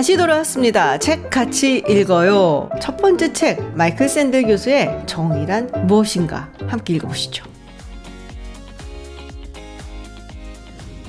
다시 돌아왔습니다. 책 같이 읽어요. 첫 번째 책, 마이클 샌들 교수의 정의란 무엇인가? 함께 읽어보시죠.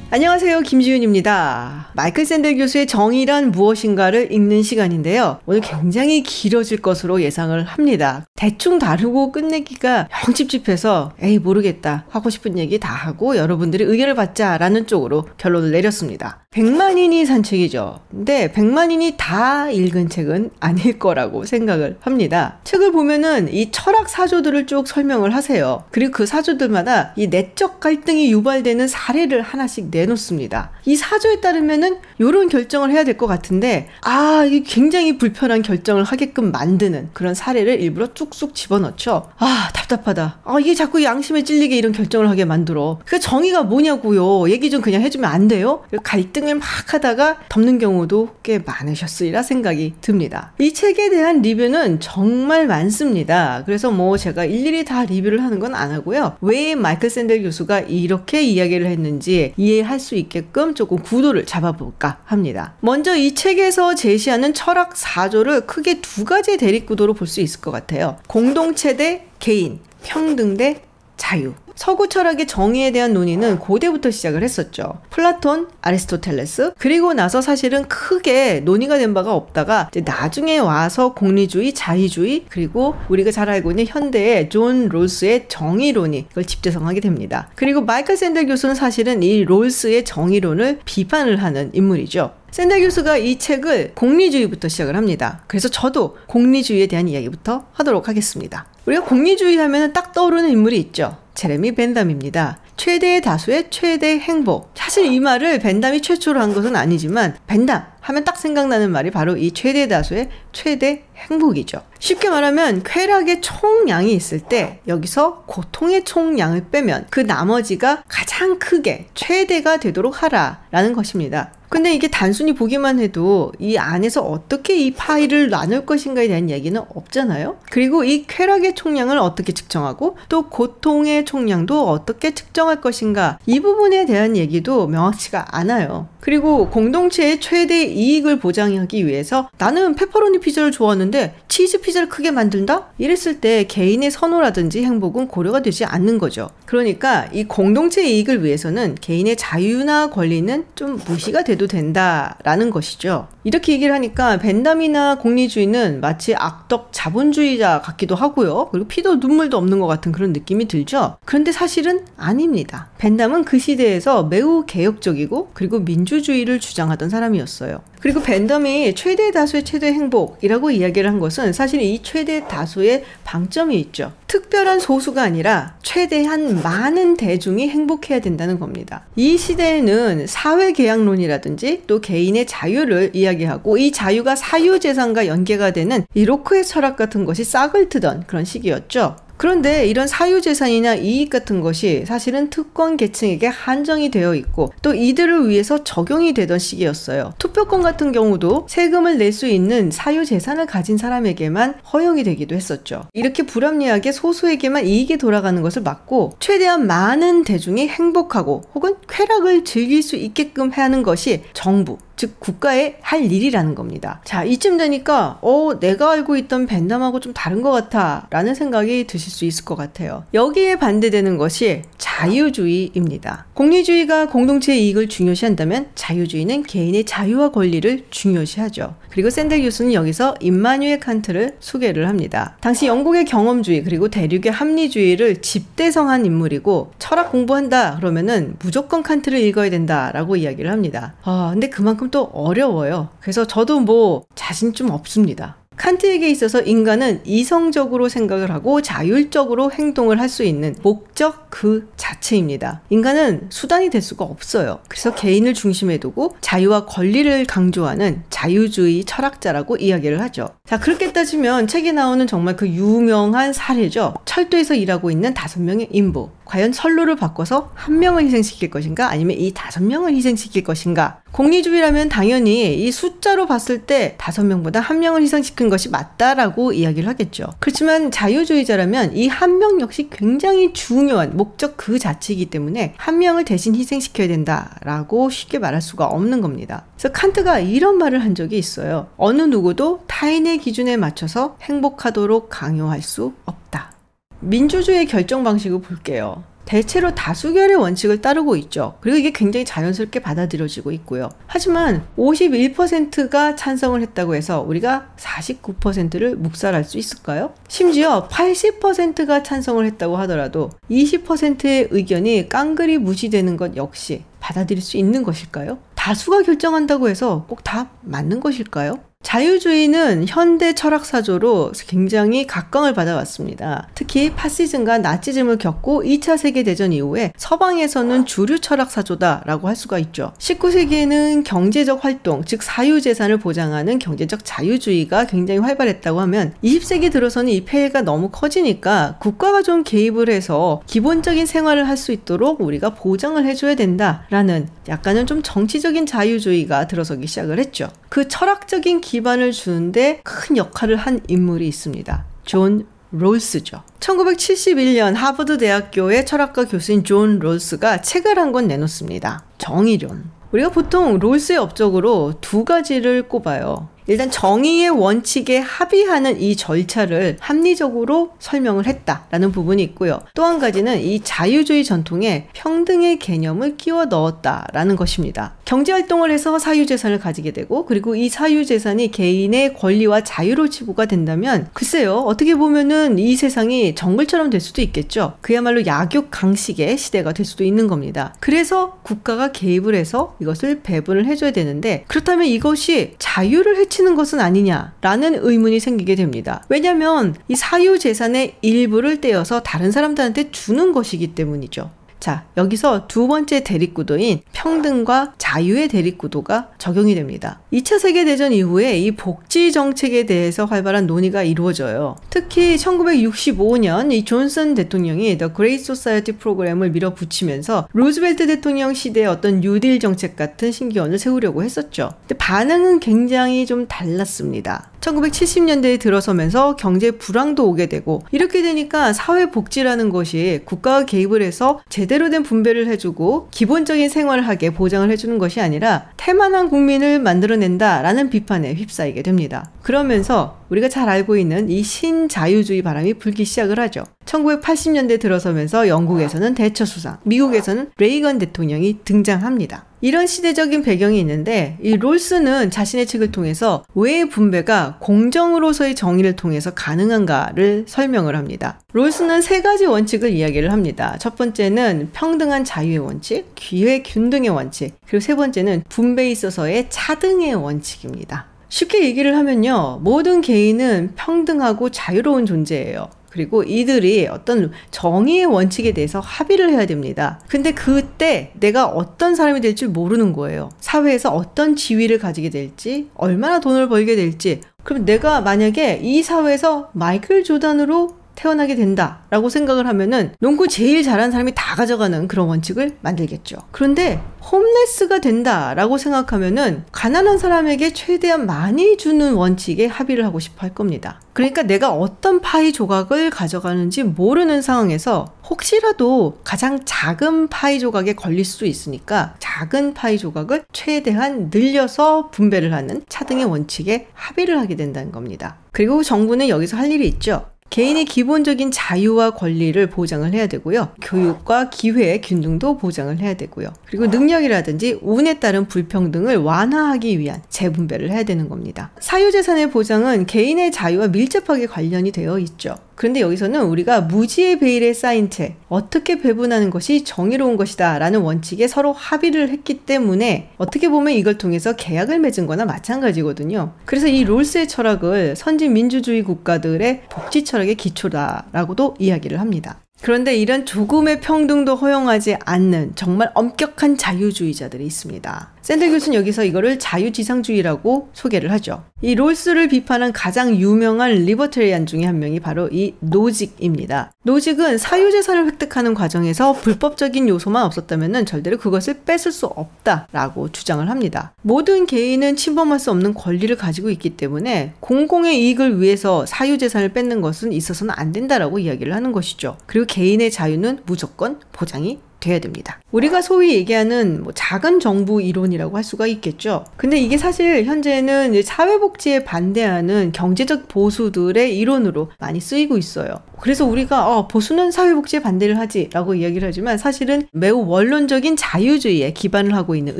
안녕하세요. 김지윤입니다. 마이클 샌델 교수의 정의란 무엇인가를 읽는 시간인데요. 오늘 굉장히 길어질 것으로 예상을 합니다. 대충 다루고 끝내기가 영 찝찝해서 에이 모르겠다 하고 싶은 얘기 다 하고 여러분들이 의견을 받자라는 쪽으로 결론을 내렸습니다. 100만인이 산 책이죠. 근데 100만인이 다 읽은 책은 아닐 거라고 생각을 합니다. 책을 보면은 이 철학 사조들을 쭉 설명을 하세요. 그리고 그 사조들마다 이 내적 갈등이 유발되는 사례를 하나씩 내놓습니다. 이 사조에 따르면은 이런 결정을 해야 될 것 같은데 아, 이게 굉장히 불편한 결정을 하게끔 만드는 그런 사례를 일부러 쑥쑥 집어넣죠. 아, 답답하다. 아, 이게 자꾸 양심에 찔리게 이런 결정을 하게 만들어. 그 정의가 뭐냐고요. 얘기 좀 그냥 해주면 안 돼요? 갈등 갈등을 막 하다가 덮는 경우도 꽤 많으셨으리라 생각이 듭니다. 이 책에 대한 리뷰는 정말 많습니다. 그래서 뭐 제가 일일이 다 리뷰를 하는 건 안 하고요. 왜 마이클 샌델 교수가 이렇게 이야기를 했는지 이해할 수 있게끔 조금 구도를 잡아볼까 합니다. 먼저 이 책에서 제시하는 철학 4조를 크게 두 가지 대립구도로 볼 수 있을 것 같아요. 공동체 대 개인, 평등 대 자유. 서구 철학의 정의에 대한 논의는 고대부터 시작을 했었죠. 플라톤, 아리스토텔레스, 그리고 나서 사실은 크게 논의가 된 바가 없다가 나중에 와서 공리주의, 자유주의, 그리고 우리가 잘 알고 있는 현대의 존 롤스의 정의론이 이걸 집대성하게 됩니다. 그리고 마이클 샌델 교수는 사실은 이 롤스의 정의론을 비판을 하는 인물이죠. 샌델 교수가 이 책을 공리주의부터 시작을 합니다. 그래서 저도 공리주의에 대한 이야기부터 하도록 하겠습니다. 우리가 공리주의 하면 딱 떠오르는 인물이 있죠. 제레미 벤담입니다. 최대 다수의 최대 행복. 사실 이 말을 벤담이 최초로 한 것은 아니지만 벤담 하면 딱 생각나는 말이 바로 이 최대 다수의 최대 행복이죠. 쉽게 말하면 쾌락의 총량이 있을 때 여기서 고통의 총량을 빼면 그 나머지가 가장 크게 최대가 되도록 하라라는 것입니다. 근데 이게 단순히 보기만 해도 이 안에서 어떻게 이 파일을 나눌 것인가에 대한 얘기는 없잖아요. 그리고 이 쾌락의 총량을 어떻게 측정하고 또 고통의 총량도 어떻게 측정할 것인가 이 부분에 대한 얘기도 명확치가 않아요. 그리고 공동체의 최대 이익을 보장하기 위해서 나는 페퍼로니 피자를 좋아하는데 치즈 피자를 크게 만든다? 이랬을 때 개인의 선호라든지 행복은 고려가 되지 않는 거죠. 그러니까 이 공동체 이익을 위해서는 개인의 자유나 권리는 좀 무시가 돼도 된다라는 것이죠. 이렇게 얘기를 하니까 벤담이나 공리주의는 마치 악덕 자본주의자 같기도 하고요. 그리고 피도 눈물도 없는 것 같은 그런 느낌이 들죠. 그런데 사실은 아닙니다. 벤담은 그 시대에서 매우 개혁적이고 그리고 민주주의를 주장하던 사람이었어요. 그리고 벤덤이 최대 다수의 최대 행복이라고 이야기를 한 것은 사실 이 최대 다수의 방점이 있죠. 특별한 소수가 아니라 최대한 많은 대중이 행복해야 된다는 겁니다. 이 시대에는 사회 계약론이라든지 또 개인의 자유를 이야기하고 이 자유가 사유 재산과 연계가 되는 이 로크의 철학 같은 것이 싹을 트던 그런 시기였죠. 그런데 이런 사유재산이나 이익 같은 것이 사실은 특권 계층에게 한정이 되어 있고 또 이들을 위해서 적용이 되던 시기였어요. 투표권 같은 경우도 세금을 낼 수 있는 사유재산을 가진 사람에게만 허용이 되기도 했었죠. 이렇게 불합리하게 소수에게만 이익이 돌아가는 것을 막고 최대한 많은 대중이 행복하고 혹은 쾌락을 즐길 수 있게끔 하는 것이 정부, 즉 국가의 할 일이라는 겁니다. 자, 이쯤 되니까 어, 내가 알고 있던 벤담하고 좀 다른 것 같아 라는 생각이 드실 수 있을 것 같아요. 여기에 반대되는 것이 자유주의입니다. 공리주의가 공동체의 이익을 중요시한다면 자유주의는 개인의 자유와 권리를 중요시하죠. 그리고 샌델 교수는 여기서 임마뉴엘 칸트를 소개를 합니다. 당시 영국의 경험주의 그리고 대륙의 합리주의를 집대성한 인물이고 철학 공부한다 그러면은 무조건 칸트를 읽어야 된다라고 이야기를 합니다. 아, 근데 그만큼 또 어려워요. 그래서 저도 뭐 자신 좀 없습니다. 칸트에게 있어서 인간은 이성적으로 생각을 하고 자율적으로 행동을 할 수 있는 목적 그 자체입니다. 인간은 수단이 될 수가 없어요. 그래서 개인을 중심에 두고 자유와 권리를 강조하는 자유주의 철학자라고 이야기를 하죠. 자, 그렇게 따지면 책에 나오는 정말 그 유명한 사례죠. 철도에서 일하고 있는 다섯 명의 인부. 과연 선로를 바꿔서 한 명을 희생시킬 것인가 아니면 이 다섯 명을 희생시킬 것인가 공리주의라면 당연히 이 숫자로 봤을 때 다섯 명보다 한 명을 희생시킨 것이 맞다라고 이야기를 하겠죠. 그렇지만 자유주의자라면 이 한 명 역시 굉장히 중요한 목적 그 자체이기 때문에 한 명을 대신 희생시켜야 된다라고 쉽게 말할 수가 없는 겁니다. 그래서 칸트가 이런 말을 한 적이 있어요. 어느 누구도 타인의 기준에 맞춰서 행복하도록 강요할 수 없다. 민주주의 결정 방식을 볼게요. 대체로 다수결의 원칙을 따르고 있죠. 그리고 이게 굉장히 자연스럽게 받아들여지고 있고요. 하지만 51%가 찬성을 했다고 해서 우리가 49%를 묵살할 수 있을까요? 심지어 80%가 찬성을 했다고 하더라도 20%의 의견이 깡그리 무시되는 것 역시 받아들일 수 있는 것일까요? 다수가 결정한다고 해서 꼭 다 맞는 것일까요? 자유주의는 현대 철학사조로 굉장히 각광을 받아왔습니다. 특히 파시즘과 나치즘을 겪고 2차 세계대전 이후에 서방에서는 주류 철학사조다라고 할 수가 있죠. 19세기에는 경제적 활동, 즉 사유재산을 보장하는 경제적 자유주의가 굉장히 활발했다고 하면 20세기 들어서는 이 폐해가 너무 커지니까 국가가 좀 개입을 해서 기본적인 생활을 할 수 있도록 우리가 보장을 해줘야 된다라는 약간은 좀 정치적인 자유주의가 들어서기 시작을 했죠. 그 철학적인 기반을 주는데 큰 역할을 한 인물이 있습니다. 존 롤스죠. 1971년 하버드 대학교의 철학과 교수인 존 롤스가 책을 한 권 내놓습니다. 정의론. 우리가 보통 롤스의 업적으로 두 가지를 꼽아요. 일단 정의의 원칙에 합의하는 이 절차를 합리적으로 설명을 했다라는 부분이 있고요. 또 한 가지는 이 자유주의 전통에 평등의 개념을 끼워 넣었다라는 것입니다. 경제 활동을 해서 사유재산을 가지게 되고 그리고 이 사유재산이 개인의 권리와 자유로 지구가 된다면 글쎄요 어떻게 보면은 이 세상이 정글처럼 될 수도 있겠죠. 그야말로 약육 강식의 시대가 될 수도 있는 겁니다. 그래서 국가가 개입을 해서 이것을 배분을 해줘야 되는데 그렇다면 이것이 자유를 해 해치는 것은 아니냐라는 의문이 생기게 됩니다. 왜냐하면 이 사유 재산의 일부를 떼어서 다른 사람들한테 주는 것이기 때문이죠. 자, 여기서 두 번째 대립구도인 평등과 자유의 대립구도가 적용이 됩니다. 2차 세계대전 이후에 이 복지 정책에 대해서 활발한 논의가 이루어져요. 특히 1965년 이 존슨 대통령이 The Great Society 프로그램을 밀어붙이면서 루즈벨트 대통령 시대의 어떤 뉴딜 정책 같은 신기원을 세우려고 했었죠. 근데 반응은 굉장히 좀 달랐습니다. 1970년대에 들어서면서 경제 불황도 오게 되고 이렇게 되니까 사회 복지라는 것이 국가가 개입을 해서 제대 로 된 분배를 해주고 기본적인 생활을 하게 보장을 해주는 것이 아니라 태만한 국민을 만들어낸다라는 비판에 휩싸이게 됩니다. 그러면서 우리가 잘 알고 있는 이 신자유주의 바람이 불기 시작을 하죠. 1980년대 들어서면서 영국에서는 대처 수상, 미국에서는 레이건 대통령이 등장합니다. 이런 시대적인 배경이 있는데 이 롤스는 자신의 책을 통해서 왜 분배가 공정으로서의 정의를 통해서 가능한가를 설명을 합니다. 롤스는 세 가지 원칙을 이야기를 합니다. 첫 번째는 평등한 자유의 원칙, 기회 균등의 원칙, 그리고 세 번째는 분배에 있어서의 차등의 원칙입니다. 쉽게 얘기를 하면요. 모든 개인은 평등하고 자유로운 존재예요. 그리고 이들이 어떤 정의의 원칙에 대해서 합의를 해야 됩니다. 근데 그때 내가 어떤 사람이 될지 모르는 거예요. 사회에서 어떤 지위를 가지게 될지, 얼마나 돈을 벌게 될지. 그럼 내가 만약에 이 사회에서 마이클 조단으로 태어나게 된다라고 생각을 하면은 농구 제일 잘하는 사람이 다 가져가는 그런 원칙을 만들겠죠. 그런데 홈레스가 된다라고 생각하면은 가난한 사람에게 최대한 많이 주는 원칙에 합의를 하고 싶어 할 겁니다. 그러니까 내가 어떤 파이 조각을 가져가는지 모르는 상황에서 혹시라도 가장 작은 파이 조각에 걸릴 수 있으니까 작은 파이 조각을 최대한 늘려서 분배를 하는 차등의 원칙에 합의를 하게 된다는 겁니다. 그리고 정부는 여기서 할 일이 있죠. 개인의 기본적인 자유와 권리를 보장을 해야 되고요. 교육과 기회의 균등도 보장을 해야 되고요. 그리고 능력이라든지 운에 따른 불평등을 완화하기 위한 재분배를 해야 되는 겁니다. 사유재산의 보장은 개인의 자유와 밀접하게 관련이 되어 있죠. 그런데 여기서는 우리가 무지의 베일에 쌓인 채 어떻게 배분하는 것이 정의로운 것이다 라는 원칙에 서로 합의를 했기 때문에 어떻게 보면 이걸 통해서 계약을 맺은 거나 마찬가지거든요. 그래서 이 롤스의 철학을 선진 민주주의 국가들의 복지 철학의 기초다라고도 이야기를 합니다. 그런데 이런 조금의 평등도 허용하지 않는 정말 엄격한 자유주의자들이 있습니다. 샌들 교수는 여기서 이거를 자유지상주의라고 소개를 하죠. 이 롤스를 비판한 가장 유명한 리버테리안 중에 한 명이 바로 이 노직입니다. 노직은 사유재산을 획득하는 과정에서 불법적인 요소만 없었다면 절대로 그것을 뺏을 수 없다라고 주장을 합니다. 모든 개인은 침범할 수 없는 권리를 가지고 있기 때문에 공공의 이익을 위해서 사유재산을 뺏는 것은 있어서는 안 된다라고 이야기를 하는 것이죠. 그리고 개인의 자유는 무조건 보장이 돼야 됩니다. 우리가 소위 얘기하는 뭐 작은 정부 이론이라고 할 수가 있겠죠. 근데 이게 사실 현재는 사회복지에 반대하는 경제적 보수들의 이론으로 많이 쓰이고 있어요. 그래서 우리가 어, 보수는 사회복지에 반대를 하지라고 이야기를 하지만 사실은 매우 원론적인 자유주의에 기반을 하고 있는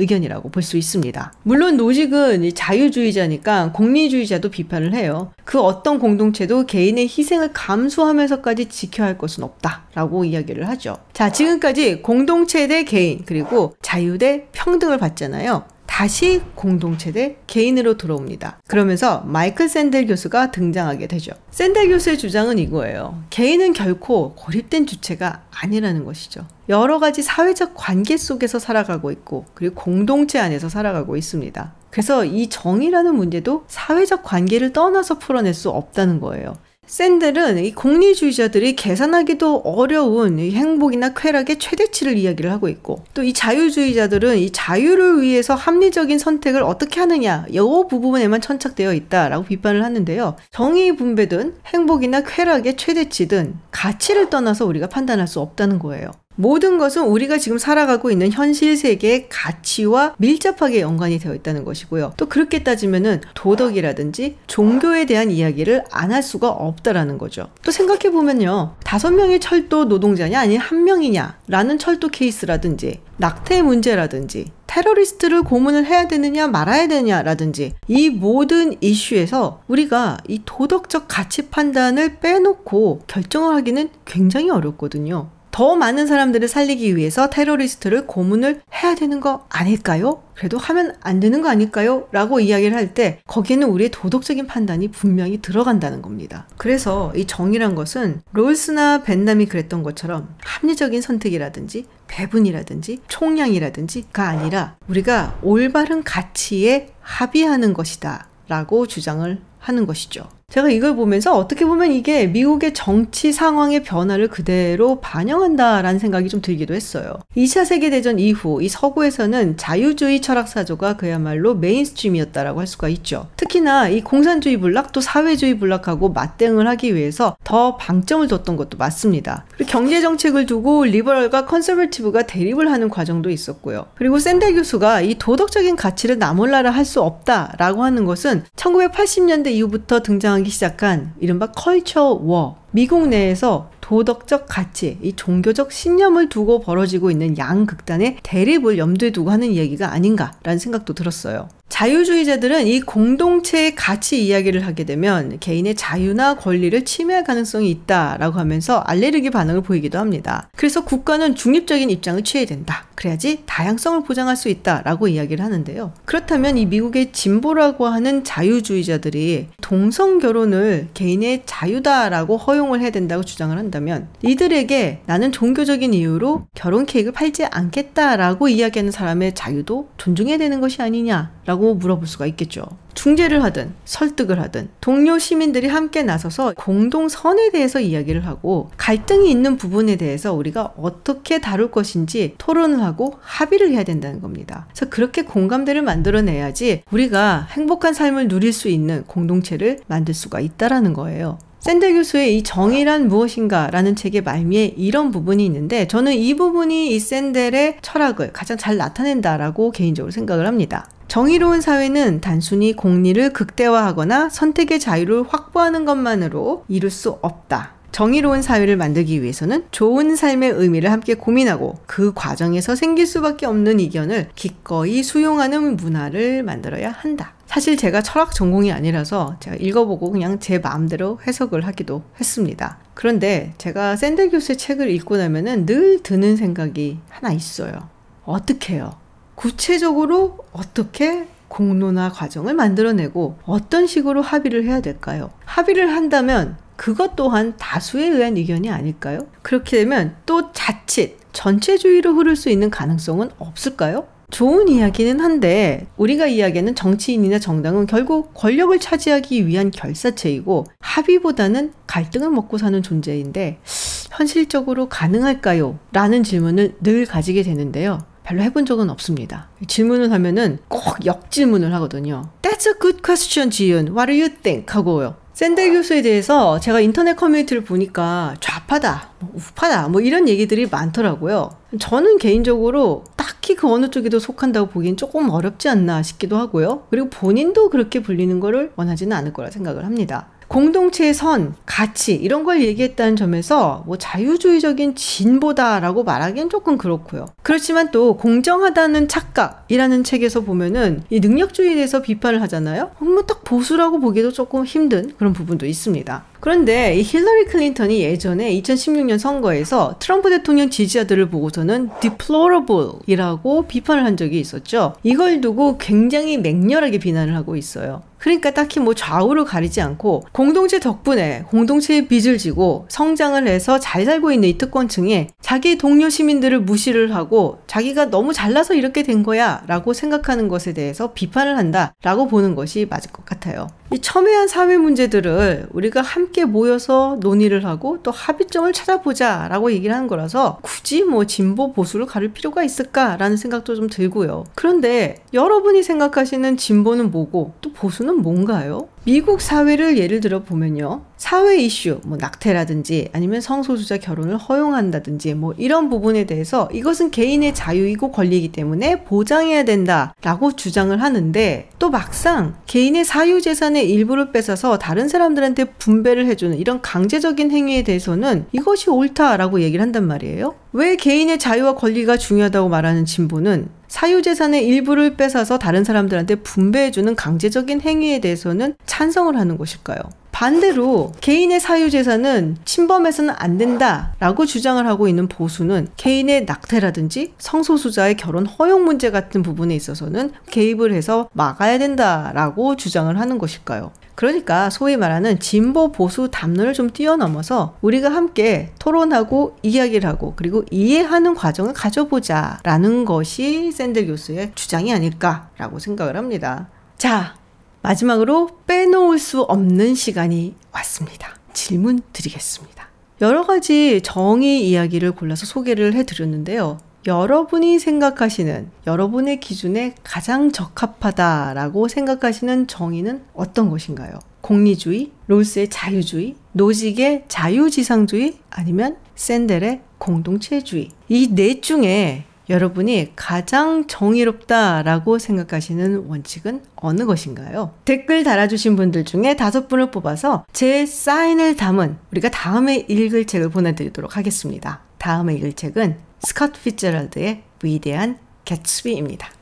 의견이라고 볼 수 있습니다. 물론 노직은 자유주의자니까 공리주의자도 비판을 해요. 그 어떤 공동체도 개인의 희생을 감수하면서까지 지켜야 할 것은 없다라고 이야기를 하죠. 자, 지금까지 공동체 대 개인 그리고 자유 대 평등을 봤잖아요. 다시 공동체 대 개인으로 들어옵니다. 그러면서 마이클 샌델 교수가 등장하게 되죠. 샌델 교수의 주장은 이거예요. 개인은 결코 고립된 주체가 아니라는 것이죠. 여러 가지 사회적 관계 속에서 살아가고 있고, 그리고 공동체 안에서 살아가고 있습니다. 그래서 이 정의라는 문제도 사회적 관계를 떠나서 풀어낼 수 없다는 거예요. 샌델은 이 공리주의자들이 계산하기도 어려운 행복이나 쾌락의 최대치를 이야기를 하고 있고 또 이 자유주의자들은 이 자유를 위해서 합리적인 선택을 어떻게 하느냐 이 부분에만 천착되어 있다라고 비판을 하는데요. 정의 분배든 행복이나 쾌락의 최대치든 가치를 떠나서 우리가 판단할 수 없다는 거예요. 모든 것은 우리가 지금 살아가고 있는 현실 세계의 가치와 밀접하게 연관이 되어 있다는 것이고요. 또 그렇게 따지면은 도덕이라든지 종교에 대한 이야기를 안 할 수가 없다라는 거죠. 또 생각해 보면요. 다섯 명의 철도 노동자냐 아니 한 명이냐라는 철도 케이스라든지 낙태 문제라든지 테러리스트를 고문을 해야 되느냐 말아야 되느냐라든지 이 모든 이슈에서 우리가 이 도덕적 가치 판단을 빼놓고 결정을 하기는 굉장히 어렵거든요. 더 많은 사람들을 살리기 위해서 테러리스트를 고문을 해야 되는 거 아닐까요? 그래도 하면 안 되는 거 아닐까요? 라고 이야기를 할 때 거기에는 우리의 도덕적인 판단이 분명히 들어간다는 겁니다. 그래서 이 정의란 것은 롤스나 벤남이 그랬던 것처럼 합리적인 선택이라든지 배분이라든지 총량이라든지가 아니라 우리가 올바른 가치에 합의하는 것이다 라고 주장을 하는 것이죠. 제가 이걸 보면서 어떻게 보면 이게 미국의 정치 상황의 변화를 그대로 반영한다라는 생각이 좀 들기도 했어요. 2차 세계대전 이후 이 서구에서는 자유주의 철학사조가 그야말로 mainstream이었다라고 할 수가 있죠. 특히나 이 공산주의 bloc 또 사회주의 bloc하고 맞대응을 하기 위해서 더 방점을 뒀던 것도 맞습니다. 그리고 경제 정책을 두고 liberal과 conservative가 대립을 하는 과정도 있었고요. 그리고 샌델 교수가 이 도덕적인 가치를 나몰라라 할 수 없다라고 하는 것은 1980년대 이후부터 등장한 나타나기 시작한 이른바 culture war. 미국 내에서 도덕적 가치, 이 종교적 신념을 두고 벌어지고 있는 양극단의 대립을 염두에 두고 하는 이야기가 아닌가라는 생각도 들었어요. 자유주의자들은 이 공동체의 가치 이야기를 하게 되면 개인의 자유나 권리를 침해할 가능성이 있다라고 하면서 알레르기 반응을 보이기도 합니다. 그래서 국가는 중립적인 입장을 취해야 된다. 그래야지 다양성을 보장할 수 있다라고 이야기를 하는데요. 그렇다면 이 미국의 진보라고 하는 자유주의자들이 동성 결혼을 개인의 자유다라고 허용 을 해야 된다고 주장을 한다면 이들에게 나는 종교적인 이유로 결혼 케이크를 팔지 않겠다라고 이야기하는 사람의 자유도 존중해야 되는 것이 아니냐라고 라고 물어볼 수가 있겠죠. 중재를 하든 설득을 하든 동료 시민들이 함께 나서서 공동선에 대해서 이야기를 하고 갈등이 있는 부분에 대해서 우리가 어떻게 다룰 것인지 토론을 하고 합의를 해야 된다는 겁니다. 그래서 그렇게 공감대를 만들어내야지 우리가 행복한 삶을 누릴 수 있는 공동체를 만들 수가 있다라는 거예요. 샌델 교수의 이 정의란 무엇인가 라는 책의 말미에 이런 부분이 있는데 저는 이 부분이 이 샌델의 철학을 가장 잘 나타낸다라고 개인적으로 생각을 합니다. 정의로운 사회는 단순히 공리를 극대화하거나 선택의 자유를 확보하는 것만으로 이룰 수 없다. 정의로운 사회를 만들기 위해서는 좋은 삶의 의미를 함께 고민하고 그 과정에서 생길 수밖에 없는 이견을 기꺼이 수용하는 문화를 만들어야 한다. 사실 제가 철학 전공이 아니라서 제가 읽어보고 그냥 제 마음대로 해석을 하기도 했습니다. 그런데 제가 샌델 교수의 책을 읽고 나면은 늘 드는 생각이 하나 있어요. 어떻게 해요? 구체적으로 어떻게 공론화 과정을 만들어내고 어떤 식으로 합의를 해야 될까요? 합의를 한다면 그것 또한 다수에 의한 의견이 아닐까요? 그렇게 되면 또 자칫 전체주의로 흐를 수 있는 가능성은 없을까요? 좋은 이야기는 한데 우리가 이야기하는 정치인이나 정당은 결국 권력을 차지하기 위한 결사체이고 합의보다는 갈등을 먹고 사는 존재인데 현실적으로 가능할까요? 라는 질문을 늘 가지게 되는데요. 별로 해본 적은 없습니다. 질문을 하면은 꼭 역질문을 하거든요. That's a good question, 지윤. What do you think? 하고요. 샌델 교수에 대해서 제가 인터넷 커뮤니티를 보니까 좌파다, 뭐 우파다, 뭐 이런 얘기들이 많더라고요. 저는 개인적으로 딱히 그 어느 쪽에도 속한다고 보기엔 조금 어렵지 않나 싶기도 하고요. 그리고 본인도 그렇게 불리는 거를 원하지는 않을 거라 생각을 합니다. 공동체의 선, 가치 이런 걸 얘기했다는 점에서 뭐 자유주의적인 진보다라고 말하기엔 조금 그렇고요. 그렇지만 또 공정하다는 착각이라는 책에서 보면은 이 능력주의에 대해서 비판을 하잖아요. 뭐 딱 보수라고 보기도 조금 힘든 그런 부분도 있습니다. 그런데 이 힐러리 클린턴이 예전에 2016년 선거에서 트럼프 대통령 지지자들을 보고서는 deplorable이라고 비판을 한 적이 있었죠. 이걸 두고 굉장히 맹렬하게 비난을 하고 있어요. 그러니까 딱히 뭐 좌우를 가리지 않고 공동체 덕분에 공동체의 빚을 지고 성장을 해서 잘 살고 있는 이 특권층에 자기 동료 시민들을 무시를 하고 자기가 너무 잘나서 이렇게 된 거야 라고 생각하는 것에 대해서 비판을 한다 라고 보는 것이 맞을 것 같아요. 이 첨예한 사회 문제들을 우리가 함께 모여서 논의를 하고 또 합의점을 찾아보자 라고 얘기를 하는 거라서 굳이 뭐 진보 보수를 가릴 필요가 있을까라는 생각도 좀 들고요. 그런데 여러분이 생각하시는 진보는 뭐고 또 보수는 뭔가요? 미국 사회를 예를 들어 보면요. 사회 이슈, 뭐 낙태라든지 아니면 성소수자 결혼을 허용한다든지 뭐 이런 부분에 대해서 이것은 개인의 자유이고 권리이기 때문에 보장해야 된다라고 주장을 하는데 또 막상 개인의 사유재산의 일부를 뺏어서 다른 사람들한테 분배를 해주는 이런 강제적인 행위에 대해서는 이것이 옳다라고 얘기를 한단 말이에요. 왜 개인의 자유와 권리가 중요하다고 말하는 진보는 사유재산의 일부를 뺏어서 다른 사람들한테 분배해주는 강제적인 행위에 대해서는 찬성을 하는 것일까요? 반대로 개인의 사유재산은 침범해서는 안 된다라고 주장을 하고 있는 보수는 개인의 낙태라든지 성소수자의 결혼 허용 문제 같은 부분에 있어서는 개입을 해서 막아야 된다라고 주장을 하는 것일까요? 그러니까 소위 말하는 진보 보수 담론을 좀 뛰어넘어서 우리가 함께 토론하고 이야기를 하고 그리고 이해하는 과정을 가져보자라는 것이 샌들 교수의 주장이 아닐까라고 생각을 합니다. 자, 마지막으로 빼놓을 수 없는 시간이 왔습니다. 질문 드리겠습니다. 여러 가지 정의 이야기를 골라서 소개를 해드렸는데요. 여러분이 생각하시는 여러분의 기준에 가장 적합하다라고 생각하시는 정의는 어떤 것인가요? 공리주의, 롤스의 자유주의, 노직의 자유지상주의, 아니면 샌델의 공동체주의. 이 넷 중에 여러분이 가장 정의롭다라고 생각하시는 원칙은 어느 것인가요? 댓글 달아주신 분들 중에 다섯 분을 뽑아서 제 사인을 담은 우리가 다음에 읽을 책을 보내드리도록 하겠습니다. 다음에 읽을 책은 스컷 피츠럴드의 위대한 개츠비입니다.